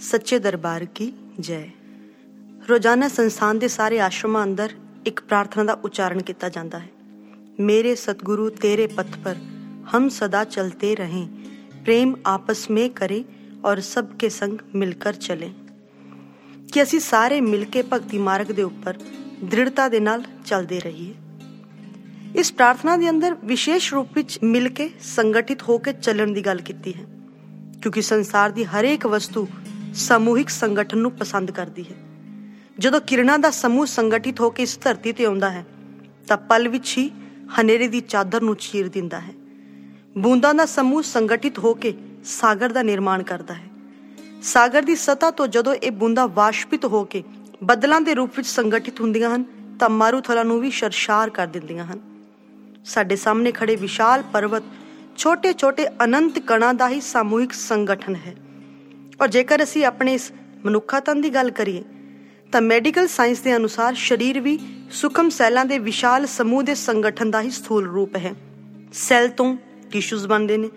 ਸੱਚੇ ਦਰਬਾਰ ਕੀ ਜੈ। ਰੋਜ਼ਾਨਾ ਸੰਸਥਾਨ ਦੇ ਸਾਰੇ ਆਸ਼ਰਮਾਂ ਅੰਦਰ ਇੱਕ ਪ੍ਰਾਰਥਨਾ ਦਾ ਉਚਾਰਨ ਕੀਤਾ ਜਾਂਦਾ ਹੈ। ਮੇਰੇ ਸਤਿਗੁਰੂ, ਤੇਰੇ ਪਥ ਪਰ ਹਮ ਸਦਾ ਚਲਤੇ रहें ਪ੍ਰੇਮ ਆਪਸ ਮੇਂ ਕਰੇ ਔਰ ਸਭ ਕੇ ਸੰਗ ਮਿਲਕਰ ਚਲੇ। ਕਿ ਅਸੀਂ ਸਾਰੇ ਮਿਲ ਕੇ ਭਗਤੀ ਮਾਰਗ ਦੇ ਉੱਪਰ ਦ੍ਰਿੜਤਾ ਦੇ ਨਾਲ ਚੱਲਦੇ ਰਹੀਏ। ਇਸ ਪ੍ਰਾਰਥਨਾ ਦੇ ਅੰਦਰ ਵਿਸ਼ੇਸ਼ ਰੂਪ ਵਿੱਚ ਮਿਲ ਕੇ ਸੰਗਠਿਤ ਹੋ ਕੇ ਚੱਲਣ ਦੀ ਗੱਲ ਕੀਤੀ ਹੈ। ਕਿਉਂਕਿ ਸੰਸਾਰ ਦੀ ਹਰੇਕ ਵਸਤੂ ਸਮੂਹਿਕ ਸੰਗਠਨ ਨੂੰ ਪਸੰਦ ਕਰਦੀ ਹੈ। ਜਦੋਂ ਕਿਰਨਾਂ ਦਾ ਸਮੂਹ ਸੰਗਠਿਤ ਹੋ ਕੇ ਇਸ ਧਰਤੀ ਤੇ ਆਉਂਦਾ ਹੈ, ਤਾਂ ਪਲ ਵਿੱਚ ਹੀ ਹਨੇਰੇ ਦੀ ਚਾਦਰ ਨੂੰ ਚੀਰ ਦਿੰਦਾ ਹੈ। ਬੂੰਦਾਂ ਦਾ ਸਮੂਹ ਸੰਗਠਿਤ ਹੋ ਕੇ ਸਾਗਰ ਦਾ ਨਿਰਮਾਣ ਕਰਦਾ ਹੈ। ਸਾਗਰ ਦੀ ਸਤ੍ਹਾ ਤੋਂ ਜਦੋਂ ਇਹ ਬੂੰਦਾਂ ਵਾਸ਼ਪਿਤ ਹੋ ਕੇ ਬੱਦਲਾਂ ਦੇ ਰੂਪ ਵਿੱਚ ਸੰਗਠਿਤ ਹੁੰਦੀਆਂ ਹਨ, ਤਾਂ ਮਾਰੂਥਲਾ ਨੂੰ ਵੀ ਸ਼ਰਸ਼ਾਰ ਕਰ ਦਿੰਦੀਆਂ ਹਨ। ਸਾਡੇ ਸਾਹਮਣੇ ਖੜੇ ਵਿਸ਼ਾਲ ਪਰਵਤ ਛੋਟੇ-ਛੋਟੇ ਅਨੰਤ ਕਣਾਂ ਦਾ ਹੀ ਸਮੂਹਿਕ ਸੰਗਠਨ ਹੈ। ਔਰ ਜੇਕਰ ਅਸੀਂ ਆਪਣੇ ਇਸ ਮਨੁੱਖਾ ਤਨ ਦੀ ਗੱਲ ਕਰੀਏ, ਤਾਂ ਮੈਡੀਕਲ ਸਾਇੰਸ ਦੇ ਅਨੁਸਾਰ ਸਰੀਰ ਵੀ ਸੁਖਮ ਸੈੱਲਾਂ ਦੇ ਵਿਸ਼ਾਲ ਸਮੂਹ ਦੇ ਸੰਗਠਨ ਦਾ ਹੀ ਸਥੂਲ ਰੂਪ ਹੈ। ਸੈੱਲ ਤੋਂ ਟਿਸ਼ੂਜ਼ ਬਣਦੇ ਨੇ।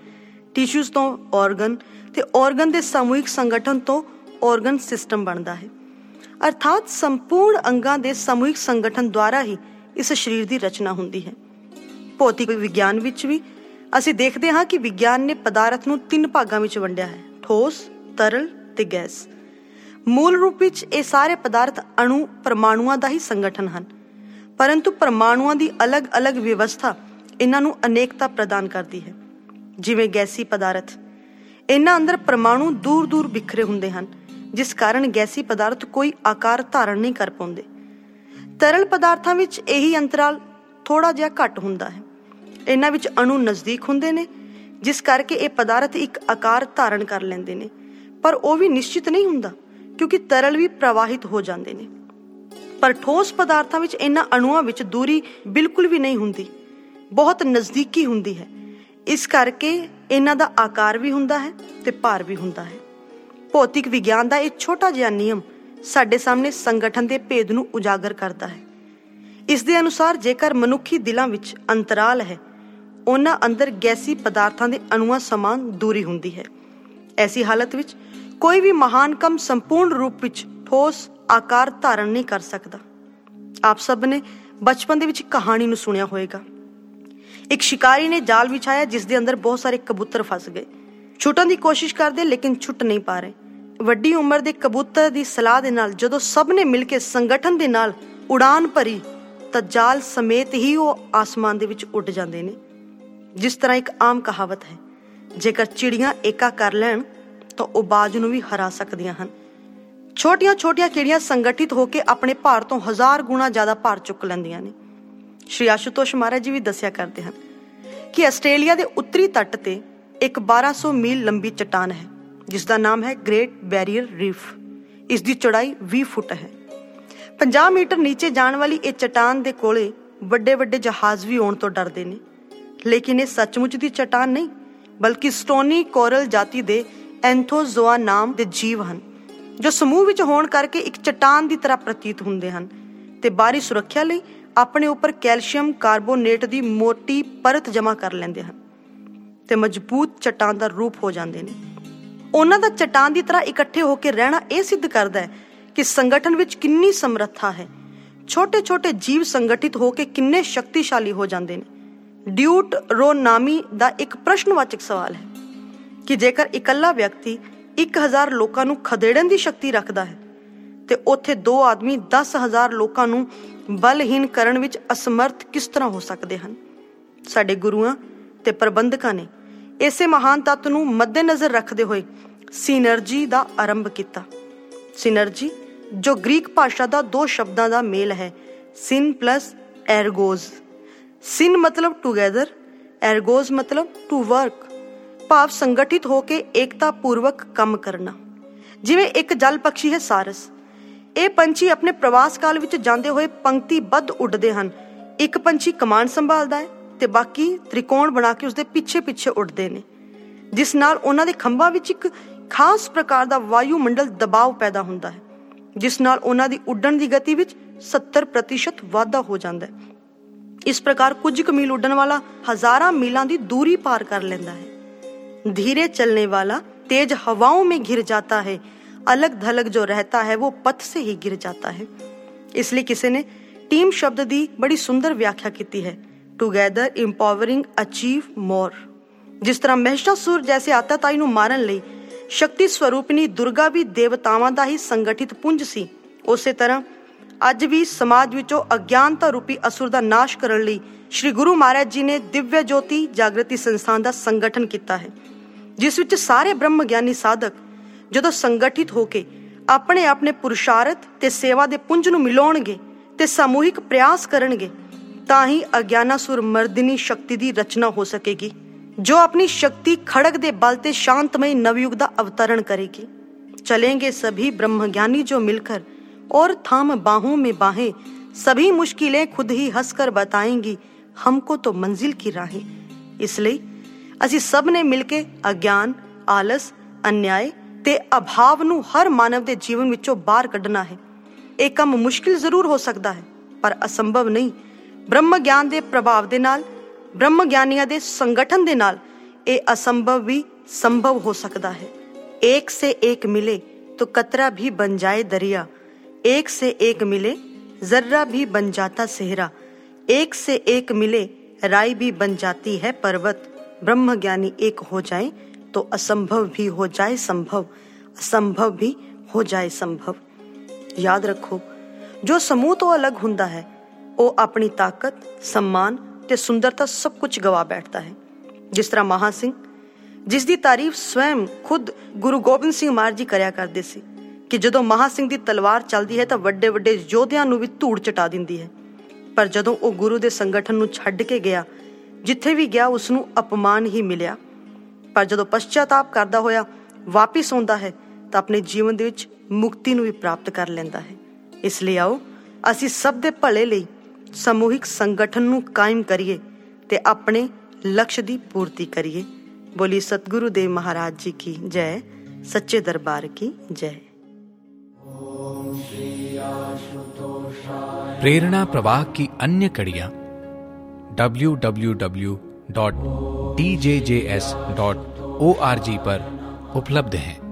ਟਿਸ਼ੂਜ਼ ਤੋਂ ਆਰਗਨ ਤੇ ਆਰਗਨ ਦੇ ਸਮੂਹਿਕ ਸੰਗਠਨ ਤੋਂ ਆਰਗਨ ਸਿਸਟਮ ਬਣਦਾ ਹੈ। ਅਰਥਾਤ ਸੰਪੂਰਨ ਅੰਗਾਂ ਦੇ ਸਮੂਹਿਕ ਸੰਗਠਨ ਦੁਆਰਾ ਹੀ ਇਸ ਸਰੀਰ ਦੀ ਰਚਨਾ ਹੁੰਦੀ ਹੈ। ਭੌਤਿਕ ਵਿਗਿਆਨ ਵਿੱਚ ਵੀ ਅਸੀਂ ਦੇਖਦੇ ਹਾਂ ਕਿ ਵਿਗਿਆਨ ਨੇ ਪਦਾਰਥ ਨੂੰ ਤਿੰਨ ਭਾਗਾਂ ਵਿੱਚ ਵੰਡਿਆ ਹੈ। ਠੋਸ ਤਰਲ ਤੇ ਗੈਸ। ਮੂਲ ਰੂਪ ਵਿੱਚ ਇਹ ਸਾਰੇ ਪਦਾਰਥ ਅਣੂ ਪਰਮਾਣੂਆਂ ਦਾ ਹੀ ਸੰਗਠਨ ਹਨ। ਪਰੰਤੂ ਪਰਮਾਣੂਆਂ ਦੀ ਅਲੱਗ-ਅਲੱਗ ਵਿਵਸਥਾ ਇਹਨਾਂ ਨੂੰ ਅਨੇਕਤਾ ਪ੍ਰਦਾਨ ਕਰਦੀ ਹੈ। ਜਿਵੇਂ ਗੈਸੀ ਪਦਾਰਥ। ਇਹਨਾਂ ਅੰਦਰ ਪਰਮਾਣੂ ਦੂਰ-ਦੂਰ ਬਿਖਰੇ ਹੁੰਦੇ ਹਨ, ਜਿਸ ਕਾਰਨ ਗੈਸੀ ਪਦਾਰਥ ਕੋਈ ਆਕਾਰ ਧਾਰਨ ਨਹੀਂ ਕਰ ਪਾਉਂਦੇ। ਤਰਲ ਪਦਾਰਥਾਂ ਵਿੱਚ ਇਹੀ ਅੰਤਰਾਲ ਥੋੜਾ ਜਿਹਾ ਘੱਟ ਹੁੰਦਾ ਹੈ। ਇਹਨਾਂ ਵਿੱਚ ਅਣੂ ਨਜ਼ਦੀਕ ਹੁੰਦੇ ਨੇ, ਜਿਸ ਕਰਕੇ ਇਹ ਪਦਾਰਥ ਇੱਕ ਆਕਾਰ ਧਾਰਨ ਕਰ ਲੈਂਦੇ ਨੇ। ਪਰ ਉਹ ਵੀ ਨਿਸ਼ਚਿਤ ਨਹੀਂ ਹੁੰਦਾ, ਕਿਉਂਕਿ ਤਰਲ ਵੀ ਪ੍ਰਵਾਹਿਤ ਹੋ ਜਾਂਦੇ ਨੇ। ਪਰ ਠੋਸ ਪਦਾਰਥਾਂ ਵਿੱਚ ਇਹਨਾਂ ਅਣੂਆਂ ਵਿੱਚ ਦੂਰੀ ਬਿਲਕੁਲ ਵੀ ਨਹੀਂ ਹੁੰਦੀ। ਬਹੁਤ ਨਜ਼ਦੀਕੀ ਹੁੰਦੀ ਹੈ। ਇਸ ਕਰਕੇ ਇਹਨਾਂ ਦਾ ਆਕਾਰ ਵੀ ਹੁੰਦਾ ਹੈ ਤੇ ਭਾਰ ਵੀ ਹੁੰਦਾ ਹੈ। ਭੌਤਿਕ ਵਿਗਿਆਨ ਦਾ ਇਹ ਛੋਟਾ ਜਿਹਾ ਨਿਯਮ ਸਾਡੇ ਸਾਹਮਣੇ ਸੰਗਠਨ ਦੇ ਭੇਦ ਨੂੰ ਉਜਾਗਰ ਕਰਦਾ ਹੈ। ਇਸ ਦੇ ਅਨੁਸਾਰ ਜੇਕਰ ਮਨੁੱਖੀ ਦਿਲਾਂ ਵਿੱਚ ਅੰਤਰਾਲ ਹੈ, ਉਹਨਾਂ ਅੰਦਰ ਗੈਸੀ ਪਦਾਰਥਾਂ ਦੇ ਅਣੂਆਂ ਸਮਾਨ ਦੂਰੀ ਹੁੰਦੀ ਹੈ। ਐਸੀ ਹਾਲਤ ਵਿੱਚ ਕੋਈ ਵੀ ਮਹਾਨ ਕੰਮ ਸੰਪੂਰਨ ਰੂਪ ਵਿੱਚ ਠੋਸ ਆਕਾਰ ਧਾਰਨ ਨਹੀਂ ਕਰ ਸਕਦਾ। ਆਪ ਸਭ ਨੇ ਬਚਪਨ ਦੇ ਵਿੱਚ ਕਹਾਣੀ ਨੂੰ ਸੁਣਿਆ ਹੋਵੇਗਾ। ਇੱਕ ਸ਼ਿਕਾਰੀ ਨੇ ਜਾਲ ਵਿਛਾਇਆ ਜਿਸ ਦੇ ਅੰਦਰ ਬਹੁਤ ਸਾਰੇ ਕਬੂਤਰ ਫਸ ਗਏ। ਛੁੱਟਣ ਦੀ ਕੋਸ਼ਿਸ਼ ਕਰਦੇ, ਲੇਕਿਨ ਛੁੱਟ ਨਹੀਂ ਪਾ ਰਹੇ। ਵੱਡੀ ਉਮਰ ਦੇ ਕਬੂਤਰ ਦੀ ਸਲਾਹ ਦੇ ਨਾਲ ਜਦੋਂ ਸਭ ਨੇ ਮਿਲ ਕੇ ਸੰਗਠਨ ਦੇ ਨਾਲ ਉਡਾਨ ਭਰੀ, ਤਾਂ ਜਾਲ ਸਮੇਤ ਹੀ ਉਹ ਆਸਮਾਨ ਦੇ ਵਿੱਚ ਉੱਡ ਜਾਂਦੇ ਨੇ। ਜਿਸ ਤਰ੍ਹਾਂ ਇੱਕ ਆਮ ਕਹਾਵਤ ਹੈ, ਜੇਕਰ ਚਿੜੀਆਂ ਏਕਾ ਕਰ ਲੈਣ ਤਾਂ ਉਹ ਬਾਜ ਨੂੰ ਵੀ ਹਰਾ ਸਕਦੀਆਂ ਹਨ। ਛੋਟੀਆਂ-ਛੋਟੀਆਂ ਚਿੜੀਆਂ ਸੰਗਠਿਤ ਹੋ ਕੇ ਆਪਣੇ ਭਾਰ ਤੋਂ ਹਜ਼ਾਰ ਗੁਣਾ ਜ਼ਿਆਦਾ ਭਾਰ ਚੁੱਕ ਲੈਂਦੀਆਂ ਨੇ। ਸ਼੍ਰੀ ਆਸ਼ੂਤੋਸ਼ ਮਹਾਰਾਜ ਜੀ ਵੀ ਦੱਸਿਆ ਕਰਦੇ ਹਨ ਕਿ ਆਸਟ੍ਰੇਲੀਆ ਦੇ ਉੱਤਰੀ ਤੱਟ ਤੇ ਇੱਕ 1200 ਮੀਲ ਲੰਬੀ ਚਟਾਨ ਹੈ ਜਿਸ ਦਾ ਨਾਮ ਹੈ ਗ੍ਰੇਟ ਬੈਰੀਅਰ ਰੀਫ। ਇਸ ਦੀ ਚੌੜਾਈ 20 ਫੁੱਟ ਹੈ। 50 ਮੀਟਰ ਨੀਚੇ ਜਾਣ ਵਾਲੀ ਇਹ ਚਟਾਨ ਦੇ ਕੋਲੇ ਵੱਡੇ ਵੱਡੇ ਜਹਾਜ਼ ਵੀ ਆਉਣ ਤੋਂ ਡਰਦੇ ਨੇ। ਲੇਕਿਨ ਇਹ ਸੱਚਮੁੱਚ ਦੀ ਚਟਾਨ ਨਹੀਂ, ਬਲਕਿ ਸਟੋਨੀ ਕੋਰਲ ਜਾਤੀ ਦੇ ਐਂਥੋਜ਼ੋਆ ਨਾਮ ਦੇ ਜੀਵ ਹਨ, ਜੋ ਸਮੂਹ ਵਿੱਚ ਹੋਣ ਕਰਕੇ ਇੱਕ ਚਟਾਨ ਦੀ ਤਰ੍ਹਾਂ ਪ੍ਰਤੀਤ ਹੁੰਦੇ ਹਨ ਤੇ ਬਾਹਰੀ ਸੁਰੱਖਿਆ ਲਈ ਆਪਣੇ ਉੱਪਰ ਕੈਲਸ਼ੀਅਮ ਕਾਰਬੋਨੇਟ ਦੀ ਮੋਟੀ ਪਰਤ ਜਮ੍ਹਾਂ ਕਰ ਲੈਂਦੇ ਹਨ ਤੇ ਮਜ਼ਬੂਤ ਚਟਾਨ ਦਾ ਰੂਪ ਹੋ ਜਾਂਦੇ ਨੇ। ਉਹਨਾਂ ਦਾ ਚਟਾਨ ਦੀ ਤਰ੍ਹਾਂ ਇਕੱਠੇ ਹੋ ਕੇ ਰਹਿਣਾ ਇਹ ਸਿੱਧ ਕਰਦਾ ਹੈ ਕਿ ਸੰਗਠਨ ਵਿੱਚ ਕਿੰਨੀ ਸਮਰੱਥਾ ਹੈ। ਛੋਟੇ-ਛੋਟੇ ਜੀਵ ਸੰਗਠਿਤ ਹੋ ਕੇ ਕਿੰਨੇ ਸ਼ਕਤੀਸ਼ਾਲੀ ਹੋ ਜਾਂਦੇ ਨੇ। ਡਿਊਟ ਰੋਨਾਮੀ ਦਾ ਇੱਕ ਪ੍ਰਸ਼ਨਵਾਚਕ ਸਵਾਲ ਹੈ। ਕਿ ਜੇਕਰ ਇਕੱਲਾ ਵਿਅਕਤੀ 1000 ਲੋਕਾਂ ਨੂੰ ਖਦੇੜਨ ਦੀ ਸ਼ਕਤੀ ਰੱਖਦਾ ਹੈ, ਤੇ ਉੱਥੇ ਦੋ ਆਦਮੀ 10000 ਲੋਕਾਂ ਨੂੰ ਬਲਹੀਨ ਕਰਨ ਵਿੱਚ ਅਸਮਰਥ ਕਿਸ ਤਰ੍ਹਾਂ ਹੋ ਸਕਦੇ ਹਨ? ਸਾਡੇ ਗੁਰੂਆਂ ਤੇ ਪ੍ਰਬੰਧਕਾਂ ਨੇ ਇਸੇ ਮਹਾਨ ਤੱਤ ਨੂੰ ਮੱਦੇਨਜ਼ਰ ਰੱਖਦੇ ਹੋਏ ਸਿਨਰਜੀ ਦਾ ਆਰੰਭ ਕੀਤਾ। ਸਿਨਰਜੀ, ਜੋ ਗ੍ਰੀਕ ਭਾਸ਼ਾ ਦਾ ਦੋ ਸ਼ਬਦਾਂ ਦਾ ਮੇਲ ਹੈ, ਸਿਨ ਪਲਸ ਐਰਗੋਜ਼। ਸਿਨ ਮਤਲਬ ਟੂਗੇਦਰ, ਐਰਗੋਜ਼ ਮਤਲਬ ਟੂ ਵਰਕ। ਭਾਵ ਸੰਗਠਿਤ ਹੋ ਕੇ ਏਕਤਾ ਪੂਰਵਕ ਕੰਮ ਕਰਨਾ। ਜਿਵੇਂ ਇੱਕ ਜਲ ਪੰਛੀ ਹੈ ਸਾਰਸ। ਇਹ ਪੰਛੀ ਆਪਣੇ ਪ੍ਰਵਾਸ ਕਾਲ ਵਿੱਚ ਜਾਂਦੇ ਹੋਏ ਪੰਕਤੀ ਬੱਧ ਉੱਡਦੇ ਹਨ। ਇੱਕ ਪੰਛੀ ਕਮਾਨ ਸੰਭਾਲਦਾ ਹੈ ਤੇ ਬਾਕੀ ਤ੍ਰਿਕੋਣ ਬਣਾ ਕੇ ਉਸਦੇ ਪਿੱਛੇ ਪਿੱਛੇ ਉੱਡਦੇ ਨੇ। ਜਿਸ ਨਾਲ ਉਹਨਾਂ ਦੇ ਖੰਭਾਂ ਵਿੱਚ ਇੱਕ ਖਾਸ ਪ੍ਰਕਾਰ ਦਾ ਵਾਯੂਮੰਡਲ ਦਬਾਅ ਪੈਦਾ ਹੁੰਦਾ ਹੈ, ਜਿਸ ਨਾਲ ਉਹਨਾਂ ਦੀ ਉੱਡਣ ਦੀ ਗਤੀ ਵਿੱਚ 70% ਵਾਧਾ ਹੋ ਜਾਂਦਾ ਹੈ। ਇਸ ਪ੍ਰਕਾਰ ਕੁਝ ਕੁ ਮੀਲ ਉੱਡਣ ਵਾਲਾ ਹਜ਼ਾਰਾਂ ਮੀਲਾਂ ਦੀ ਦੂਰੀ ਪਾਰ ਕਰ ਲੈਂਦਾ ਹੈ। ਧੀਰੇ ਚੱਲਣੇ ਵਾਲਾ तेज हवाओं में घिर जाता है अलग धलग जो रहता है वो पथ से ही गिर जाता है इसलिए किसी ने टीम शब्द ਦੀ ਬੜੀ ਸੁੰਦਰ ਵਿਆਖਿਆ ਕੀਤੀ ਹੈ ਟੂਗੇਦਰ ਇੰਪਾਵਰਿੰਗ ਅਚੀਵ ਮੋਰ ਜਿਸ ਤਰ੍ਹਾਂ ਮਹਿਸ਼ਾਸੁਰ ਜੈਸੇ ਆਤਤਾਈ ਨੂੰ ਮਾਰਨ ਲਈ ਸ਼ਕਤੀ ਸਵਰੂਪਨੀ ਦੁਰਗਾ ਵੀ ਦੇਵਤਾਵਾਂ ਦਾ ਹੀ ਸੰਗਠਿਤ ਪੁੰਜ ਸੀ ਉਸੇ ਤਰ੍ਹਾਂ ਅੱਜ ਵੀ ਸਮਾਜ ਵਿੱਚੋਂ ਅਗਿਆਨਤਾ ਰੂਪੀ ਅਸੁਰ ਦਾ ਨਾਸ਼ ਕਰਨ ਲਈ ਸ੍ਰੀ ਗੁਰੂ ਮਹਾਰਾਜ ਜੀ ਨੇ ਦਿਵਯ ਜੋਤੀ ਜਾਗਰਤੀ ਸੰਸਥਾਨ ਦਾ ਸੰਗਠਨ ਕੀਤਾ ਹੈ ਜਿਸ ਵਿੱਚ ਸਾਰੇ ਬ੍ਰਹਮ ਗਿਆਨੀ ਸਾਧਕ ਜਦੋਂ ਸੰਗਠਿਤ ਹੋ ਕੇ ਆਪਣੇ ਆਪਣੇ ਪੁਰਸ਼ਾਰਥ ਤੇ ਸੇਵਾ ਦੇ ਪੁੰਜ ਨੂੰ ਮਿਲਾਉਣਗੇ ਤੇ ਸਮੂਹਿਕ ਪ੍ਰਯਾਸ ਕਰਨਗੇ, ਤਾਂ ਹੀ ਅਗਿਆਨਾਸੁਰ ਮਰਦਨੀ ਸ਼ਕਤੀ ਦੀ ਰਚਨਾ ਹੋ ਸਕੇਗੀ, ਜੋ ਆਪਣੀ ਸ਼ਕਤੀ ਖੜਕ ਦੇ ਬਲ ਤੇ ਸ਼ਾਂਤਮਈ ਨਵਯੁਗ ਦਾ ਅਵਤਰਣ ਕਰੇਗੀ। चलेंगे सभी ब्रह्मज्ञानी जो मिलकर और थाम बाहों में बाहें सभी मुश्किलें खुद ही हंसकर बताएंगी हमको तो मंजिल की राहें इसलिए ਅਸੀਂ ਸਭ ਨੇ ਮਿਲ ਕੇ ਅਗਿਆਨ, ਆਲਸ, ਅਨਿਆਏ ਤੇ ਅਭਾਵ ਨੂੰ ਹਰ ਮਾਨਵ ਦੇ ਜੀਵਨ ਵਿੱਚੋਂ ਬਾਹਰ ਕੱਢਣਾ ਹੈ। ਇਹ ਕੰਮ ਮੁਸ਼ਕਿਲ ਜ਼ਰੂਰ ਹੋ ਸਕਦਾ ਹੈ, ਪਰ ਅਸੰਭਵ ਨਹੀਂ। ਬ੍ਰਹਮ ਗਿਆਨ ਦੇ ਪ੍ਰਭਾਵ ਦੇ ਨਾਲ, ਬ੍ਰਹਮ ਗਿਆਨੀਆਂ ਦੇ ਸੰਗਠਨ ਦੇ ਨਾਲ ਇਹ ਅਸੰਭਵ ਵੀ ਸੰਭਵ ਹੋ ਸਕਦਾ ਹੈ। ਇੱਕ ਸੇ ਇੱਕ ਮਿਲੇ ਤੋ ਕਤਰਾ ਵੀ ਬਨ ਜਾਏ ਦਰਿਆ। ਇੱਕ ਸੇ ਇੱਕ ਮਿਲੇ ਜ਼ਰਰਾ ਵੀ ਬਨ ਜਾਤਾ ਸਹਰਾ। ਇੱਕ ਸੇ ਇੱਕ ਮਿਲੇ ਰਾਈ ਵੀ ਬਨ ਜਾਤੀ ਹੈ ਪਰਵਤ। ब्रह्म ज्ञानी एक हो जाए तो असंभव भी हो जाए संभव असंभव भी ਹੋ ਜਾਏ ਸੰਭਵ ਯਾਦ ਰੱਖੋ ਜੋ ਸਮੂਹ ਤੋਂ ਅਲੱਗ ਹੁੰਦਾ ਹੈ ਉਹ ਆਪਣੀ ਤਾਕਤ ਸਨਮਾਨ ਤੇ ਸੁੰਦਰਤਾ ਸਭ ਕੁਝ ਗਵਾ ਬੈਠਦਾ ਹੈ ਜਿਸ ਤਰ੍ਹਾਂ ਮਹਾ ਸਿੰਘ ਜਿਸ ਦੀ ਤਾਰੀਫ ਸਵੈਮ ਖੁਦ ਗੁਰੂ ਗੋਬਿੰਦ ਸਿੰਘ ਮਾਰ ਜੀ ਕਰਿਆ ਕਰਦੇ ਸੀ ਕਿ ਜਦੋਂ ਮਹਾ ਸਿੰਘ ਦੀ ਤਲਵਾਰ ਚੱਲਦੀ ਹੈ ਤਾਂ ਵੱਡੇ ਵੱਡੇ ਯੋਧਿਆਂ ਨੂੰ ਵੀ ਧੂੜ ਚਟਾ ਦਿੰਦੀ ਹੈ ਪਰ ਜਦੋਂ ਉਹ ਗੁਰੂ ਦੇ ਸੰਗਠਨ ਨੂੰ ਛੱਡ ਕੇ ਗਿਆ ਜਿੱਥੇ ਵੀ ਗਿਆ ਉਸ ਨੂੰ ਅਪਮਾਨ ਹੀ ਮਿਲਿਆ ਪਰ ਜਦੋਂ ਪਛਤਾਪ ਕਰਦਾ ਹੋਇਆ ਵਾਪਿਸ ਆਉਂਦਾ ਹੈ ਤਾਂ ਆਪਣੇ ਜੀਵਨ ਦੇ ਵਿੱਚ ਮੁਕਤੀ ਨੂੰ ਵੀ ਪ੍ਰਾਪਤ ਕਰ ਲੈਂਦਾ ਹੈ ਇਸ ਲਈ ਆਓ ਅਸੀਂ ਸਭ ਦੇ ਭਲੇ ਲਈ ਸਮੂਹਿਕ ਸੰਗਠਨ ਨੂੰ ਕਾਇਮ ਕਰੀਏ ਤੇ ਆਪਣੇ ਲਕਸ਼ ਦੀ ਪੂਰਤੀ ਕਰੀਏ बोली सतगुरु देव महाराज जी की जय सच्चे दरबार की जय प्रेरणा प्रवाह की अन्य कड़ियां www.tjjs.org पर उपलब्ध हैं